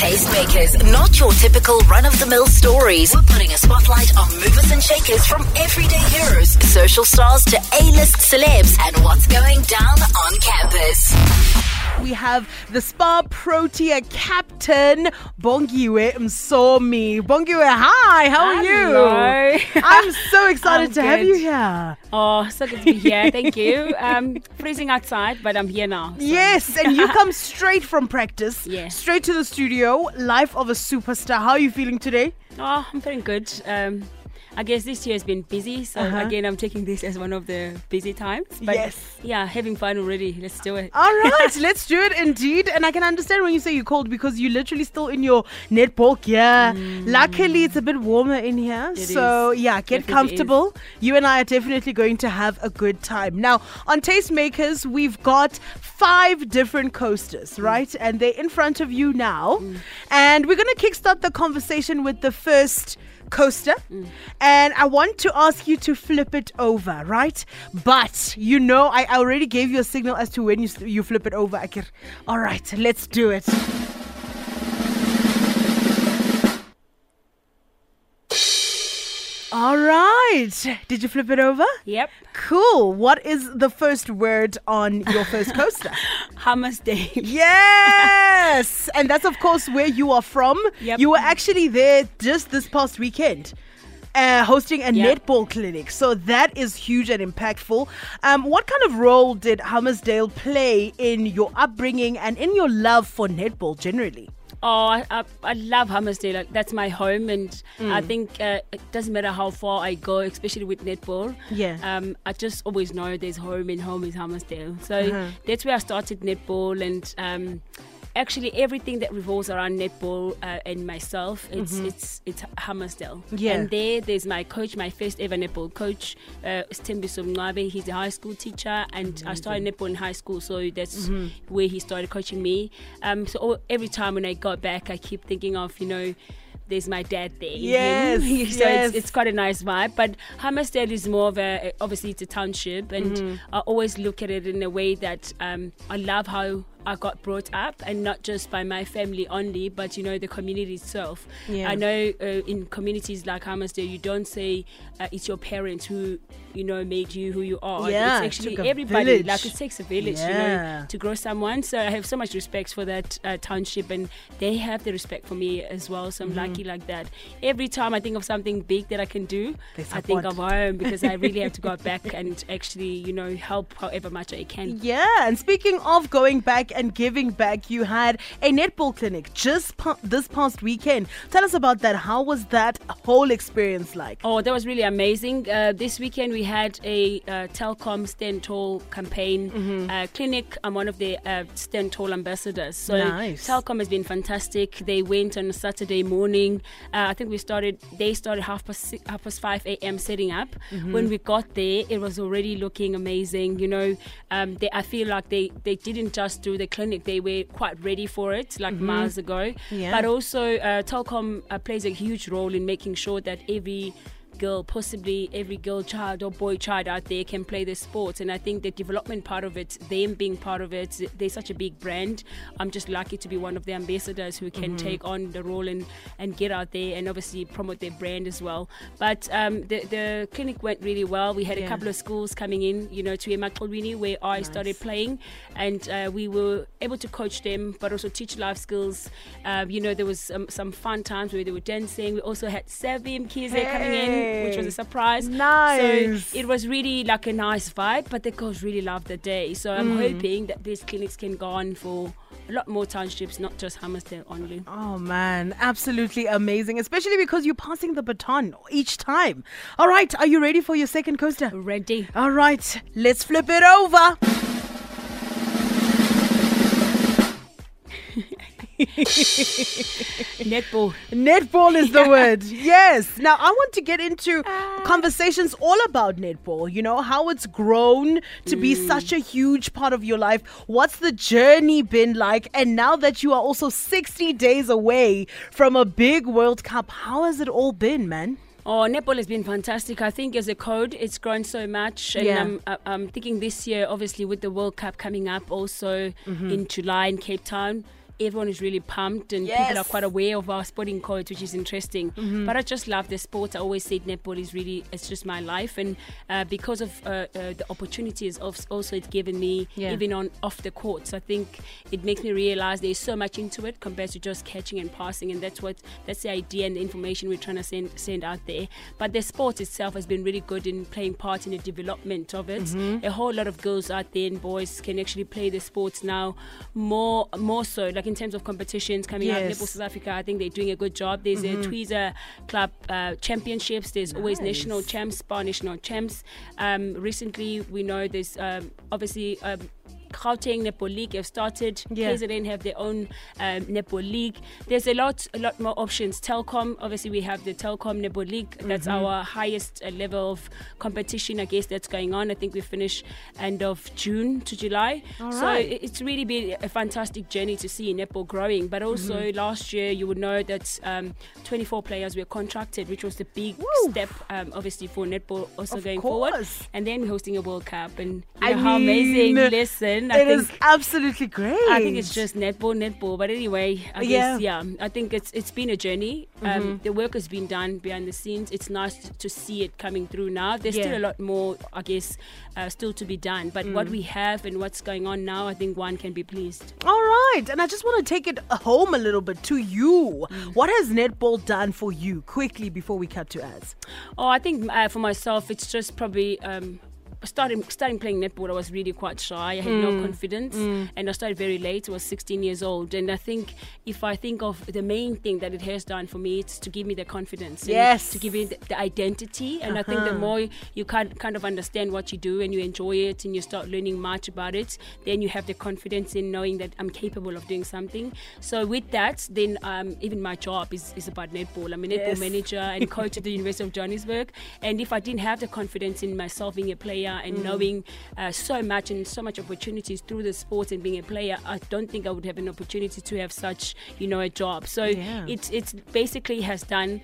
Tastemakers, not your typical run of the mill stories. We're putting a spotlight on movers and shakers from everyday heroes, social stars to A list celebs, and what's going down on campus. We have the Spar Protea captain, Bongiwe Msomi. Bongiwe, hi, how are Hello. you? I'm so excited I'm to have you here. Oh, so good to be here. Thank you. Um, freezing outside, but I'm here now. so- Yes, and you come straight from practice, Yes. straight to the studio, life of a superstar. How are you feeling today? Oh, I'm feeling good. Um, I guess this year has been busy, so Uh-huh. again, I'm taking this as one of the busy times. But Yes. Yeah, having fun already. Let's do it. All right, let's do it indeed. And I can understand when you say you're cold because you're literally still in your netball gear. Luckily, it's a bit warmer in here. Mm. It so, is. yeah, get comfortable. You and I are definitely going to have a good time. Now, on Tastemakers, we've got five different coasters, Mm. right? And they're in front of you now. And we're going to kickstart the conversation with the first coaster and I want to ask you to flip it over, right? But you know, I already gave you a signal as to when you you flip it over. Akir. All right, let's do it. All right. Did you flip it over? Yep. Cool. What is the first word on your first coaster? Hammersdale. Yes, and that's of course where you are from. Yep. You were actually there just this past weekend. Uh, hosting a Yep. netball clinic, so that is huge and impactful. Um, what kind of role did Hammersdale play in your upbringing and in your love for netball generally? Oh, I, I, love Hammersdale. That's my home, and Mm. I think uh, it doesn't matter how far I go, especially with netball. Yeah. Um, I just always know there's home, and home is Hammersdale. So Uh-huh. that's where I started netball, and um, actually everything that revolves around netball uh, and myself, it's it's it's Hammersdale. Mm-hmm. Yeah. And there, there's my coach, my first ever netball coach, uh, Stembiso Mngabe. He's a high school teacher, and I started netball in high school, so that's Mm-hmm. where he started coaching me. Um, so all- every time when I got back, I keep thinking of you know. There's my dad there. Yes, so yes. It's, it's quite a nice vibe. But Hammersdale is more of a obviously it's a township, and Mm-hmm. I always look at it in a way that um, I love how I got brought up, and not just by my family only, but you know the community itself. Yeah. I know uh, in communities like Hammersdale, you don't say uh, it's your parents who you know made you who you are. Yeah, it's actually everybody. village. Like it takes a village, you Yeah. know, to grow someone. So I have so much respect for that uh, township, and they have the respect for me as well. So I'm Mm-hmm. lucky like that. Every time I think of something big that I can do, I think of home because I really have to go back and actually, you know, help however much I can. Yeah, and speaking of going back and giving back, you had a netball clinic just pa- this past weekend. Tell us about that. How was that whole experience like? Oh, that was really amazing. Uh, this weekend we had a uh, Telkom Stand Tall campaign Mm-hmm. uh, clinic. I'm one of the uh, Stand Tall ambassadors. So Nice. Telkom has been fantastic. They went on a Saturday morning. Uh, I think we started. They started half past half past five a.m. setting up. Mm-hmm. When we got there, it was already looking amazing. You know, um, they, I feel like they they didn't just do the clinic. They were quite ready for it, like miles ago. Mm-hmm. Yeah. But also, uh, Telkom uh, plays a huge role in making sure that every girl, possibly every girl child or boy child out there can play this sport. And I think the development part of it, them being part of it, they're such a big brand. I'm just lucky to be one of the ambassadors who can take on the role and, and get out there and obviously promote their brand as well. But um, the, the clinic went really well. We had Yeah. a couple of schools coming in, you know, to Emakulwini where I started playing and uh, we were able to coach them but also teach life skills. Um, you know, there was um, some fun times where they were dancing. We also had Savim Kize coming in, which was a surprise. Nice. So it was really like a nice vibe, but the girls really loved the day. So I'm Mm. hoping that these clinics can go on for a lot more townships, not just Hammersdale only. Oh man, absolutely amazing, especially because you're passing the baton each time. All right, are you ready for your second coaster? Ready? All right, let's flip it over. Netball. Netball is the word. Yes. Now, I want to get into ah. conversations all about netball, you know, how it's grown to be mm. such a huge part of your life. What's the journey been like? And now that you are also 60 days away from a big World Cup, how has it all been, man? Oh, netball has been fantastic. I think as a code, it's grown so much, and Yeah. I'm, I'm thinking this year, obviously with the World Cup coming up, also mm-hmm. in July in Cape Town. Everyone is really pumped and people are quite aware of our sporting codes, which is interesting. Mm-hmm. But I just love the sport. I always said netball is really it's just my life, and uh, because of uh, uh, the opportunities of also it's given me Yeah. even on off the court. So I think it makes me realize there's so much into it compared to just catching and passing, and that's what that's the idea and the information we're trying to send send out there. But the sport itself has been really good in playing part in the development of it. Mm-hmm. A whole lot of girls out there and boys can actually play the sports now more more so, like in terms of competitions coming out. Yes. Netball South Africa, I think they're doing a good job. There's a Tweezer Club uh, Championships. There's always national champs, Spar national champs. Um, recently, we know there's um, obviously. Um, Gauteng Netball League have started. Yeah. KZN have their own um, netball league. There's a lot, a lot more options. Telkom, obviously, we have the Telkom Netball League. That's Mm-hmm. our highest uh, level of competition, I guess, that's going on. I think we finish end of June to July. All so right. it's really been a fantastic journey to see netball growing. But also Mm-hmm. last year, you would know that um, 24 players were contracted, which was the big Woo. step, um, obviously, for netball also Of going forward. And then hosting a World Cup, and you I know how amazing! mean, Listen, I It think is absolutely great. I think it's just netball, netball. But anyway, I Yeah. guess yeah, I think it's it's been a journey. Um, the work has been done behind the scenes. It's nice to, see it coming through now. There's Yeah. still a lot more, I guess, uh, still to be done. But what we have and what's going on now, I think one can be pleased. All right, and I just want to take it home a little bit to you. Mm. What has netball done for you quickly before we cut to ads? Oh, I think uh, for myself, it's just probably. Um, Starting starting playing netball, I was really quite shy. I had Mm. no confidence, and I started very late. I was 16 years old, and I think if I think of the main thing that it has done for me, it's to give me the confidence, Yes. to give me the, the identity. And I think the Uh-huh. more you kind kind of understand what you do and you enjoy it, and you start learning much about it, then you have the confidence in knowing that I'm capable of doing something. So with that, then um, even my job is, is about netball. I'm a netball Yes. manager and coach at the University of Johannesburg. And if I didn't have the confidence in myself being a player and Mm. knowing uh, so much and so much opportunities through the sport and being a player, I don't think I would have an opportunity to have such, you know, a job. So Yeah. it's it's basically has done.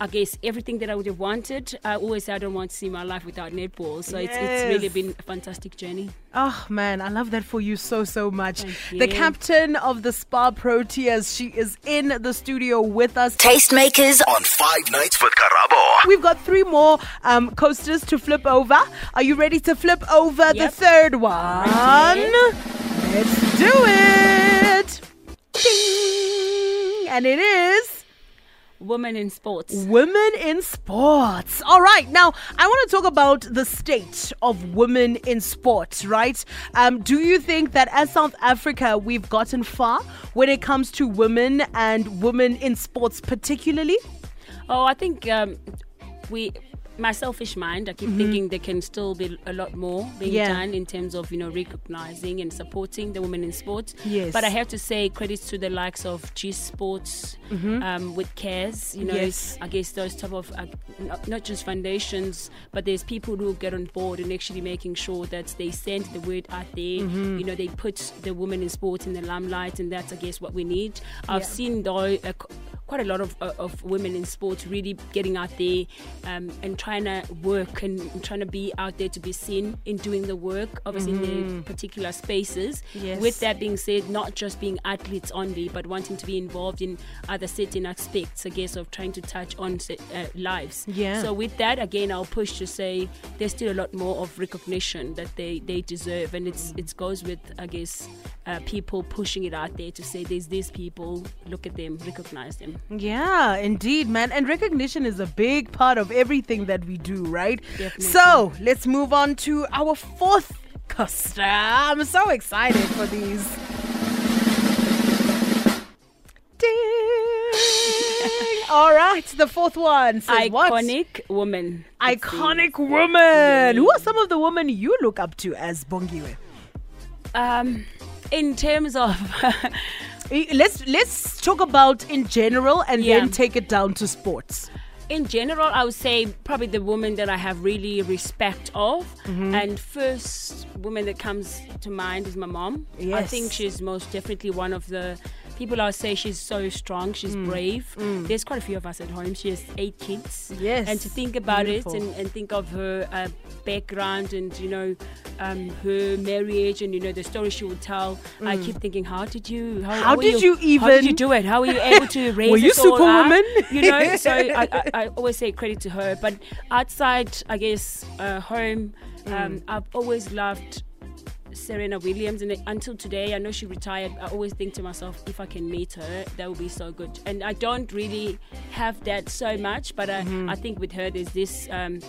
I guess everything that I would have wanted. I always said I don't want to see my life without netball. So it's, it's really been a fantastic journey. Oh man, I love that for you so so much. Thank The captain of the Spar Proteas, she is in the studio with us. Tastemakers on Five Nights with Karabo. We've got three more um, coasters to flip over. Are you ready to flip over the third one? Let's do it. Ding. And it is Women in sports. Women in sports. All right, now I want to talk about the state of women in sports, right? Um, do you think that as South Africa we've gotten far when it comes to women and women in sports, particularly? Oh, I think um, we. My selfish mind, I keep thinking there can still be a lot more being Mm-hmm. Yeah. done in terms of you know recognizing and supporting the women in sports. Yes. But I have to say credits to the likes of G Sports um, with Cares. You know, Mm-hmm. Yes. I guess those type of uh, not, not just foundations, but there's people who get on board and actually making sure that they send the word out there. Mm-hmm. You know, they put the women in sports in the limelight, and that's I guess what we need. I've Yeah. seen though. Uh, quite a lot of, uh, of women in sports really getting out there um, and trying to work and, trying to be out there to be seen in doing the work, obviously in their particular spaces. Yes. With that being said, not just being athletes only, but wanting to be involved in other certain aspects, I guess, of trying to touch on uh, lives. Yeah. So with that, again, I'll push to say there's still a lot more of recognition that they, they deserve, and it's it goes with, I guess, uh, people pushing it out there to say there's these people, look at them, recognize them. Yeah, indeed, man. And recognition is a big part of everything that we do, right? Definitely. So let's move on to our fourth coaster. I'm so excited for these. Ding. All right, the fourth one says what? Iconic woman. It Iconic woman. Who are some of the women you look up to as Bongiwe? Um, in terms of Let's let's talk about in general and Yeah. then take it down to sports. in general, I would say probably the woman that I have really respect of, Mm-hmm. and first woman that comes to mind is my mom. I think she's most definitely one of the people are say she's so strong, she's brave. There's quite a few of us at home. She has eight kids. Yes. And to think about Beautiful. it and, and think of her uh, background and you know um, her marriage and you know the story she would tell, I keep thinking, how did you? How, Mm. How did you even How did you do it? How were you able to raise? Were you us all up? superwoman? You know. So I, I, I always say credit to her. But outside, I guess uh, home, Mm. um, I've always loved. Serena Williams, and until today, I know she retired. I always think to myself, if I can meet her, that would be so good. And I don't really have that so much, but I, Mm-hmm. I think with her, there's this um,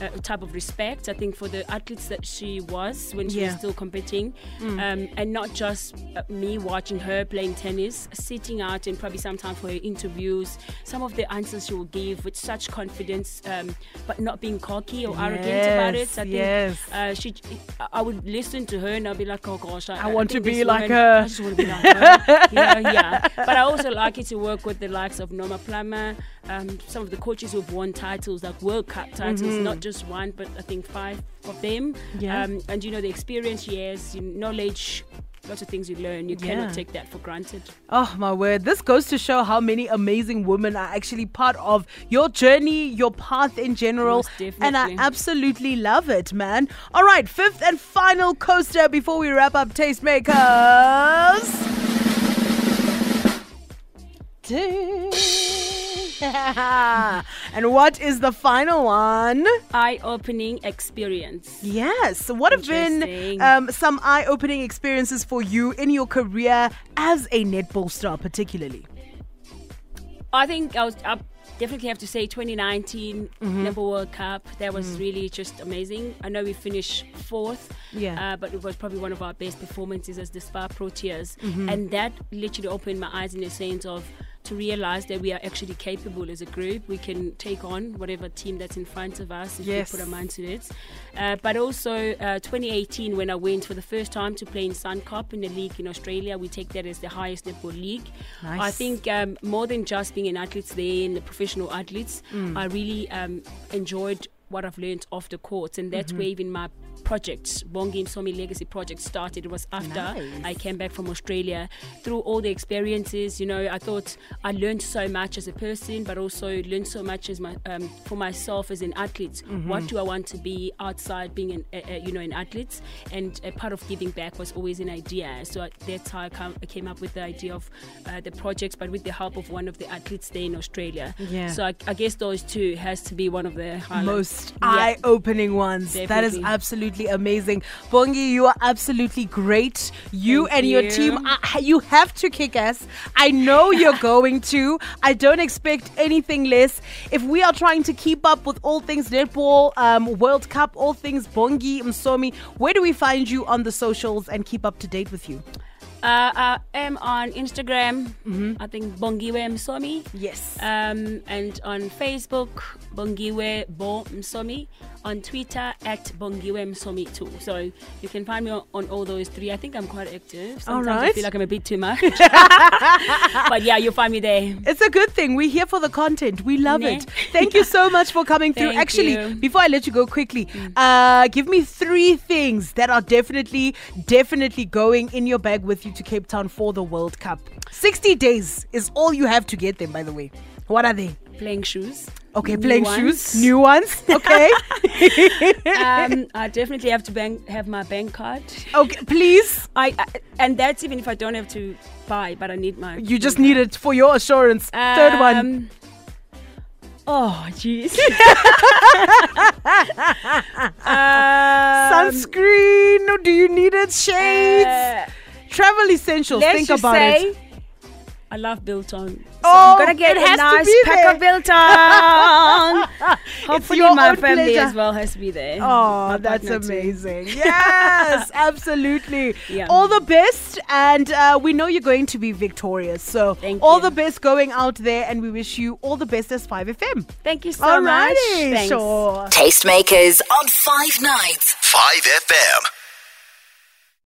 uh, type of respect. I think for the athletes that she was when she Yeah. was still competing, Mm. um, and not just uh, me watching her playing tennis, sitting out and probably sometimes for her interviews, some of the answers she will give with such confidence, um, but not being cocky or arrogant about it. I think yes. uh, she, I would listen to her and I'd be like, oh gosh, I, I want to be like woman- her. I just want to be like her. you know, yeah. But I also like it to work with the likes of Norma Plummer, um, some of the coaches who've won titles, like World Cup titles, not just one, but I think five of them. Mm-hmm. Yeah. Um, and you know, the experience you knowledge, lots of things you learn. You cannot take that for granted. Oh my word. This goes to show how many amazing women are actually part of your journey, your path in general. And I absolutely love it, man. All right, fifth and final coaster before we wrap up Tastemakers. and what is the final one? Eye-opening experience. Yes. What have been um, some eye-opening experiences for you in your career as a netball star, particularly? I think I was. I definitely have to say 2019 Mm-hmm. World Cup. That was really just amazing. I know we finished fourth, Yeah. uh, but it was probably one of our best performances as the Spar Proteas, Mm-hmm. and that literally opened my eyes in a sense of to realize that we are actually capable as a group. We can take on whatever team that's in front of us if Yes. we put our mind to it. Uh, but also uh, 2018 when I went for the first time to play in Suncorp in the league in Australia, we take that as the highest netball league. I think um, more than just being an athlete there and the professional athletes, I really um, enjoyed what I've learned off the court, and that's where even my project, Bongi Msomi Legacy Project, started. It was after Nice. I came back from Australia. Through all the experiences, you know, I thought I learned so much as a person, but also learned so much as my um, for myself as an athlete. What do I want to be outside being an, you know, an athlete? And a part of giving back was always an idea. So that's how I, come, I came up with the idea of uh, the projects, but with the help of one of the athletes there in Australia. Yeah. So I, I guess those two has to be one of the highlights. most Yeah. eye-opening ones. That is Definitely. Absolutely amazing. Bongi, you are absolutely great. You Thank and your team, are, you have to kick ass. I know you're going to. I don't expect anything less. If we are trying to keep up with all things netball, um, World Cup, all things Bongi, Msomi, where do we find you on the socials and keep up to date with you? Uh, I am on Instagram. Mm-hmm. I think Bongiwe Msomi. Yes. Um, and on Facebook, Bongiwe Bo Msomi. On Twitter, at Bongiwe Msomi too. So you can find me on, on all those three. I think I'm quite active. Sometimes I feel like I'm a bit too much. but yeah, you'll find me there. It's a good thing. We're here for the content. We love Nah. it. Thank you so much for coming through. Thank Actually, you. Mm. before I let you go quickly, uh, give me three things that are definitely, definitely going in your bag with you to Cape Town for the World Cup. 60 days is all you have to get them, by the way. What are they? Playing shoes. Okay, playing shoes, new ones. Okay. um, I definitely have to bank, have my bank card. okay, please. I, I and that's even if I don't have to buy, but I need my. You just need it for your assurance. Third one. Um, Oh, jeez. um, Sunscreen. Do you need it? Shades. uh, Travel essentials. Think about it. I love Biltong. So Oh, I'm gonna get it a has to nice be pack there. of Biltong. Hopefully, your my family pleasure. as well has to be there. Oh, My that's partner too. amazing. Yes, absolutely. Yeah. All the best. And uh, we know you're going to be victorious. So, Thank all you. the best going out there. And we wish you all the best as 5FM. Thank you so much. Alrighty, Thanks. sure. Tastemakers on Five Nights. 5FM.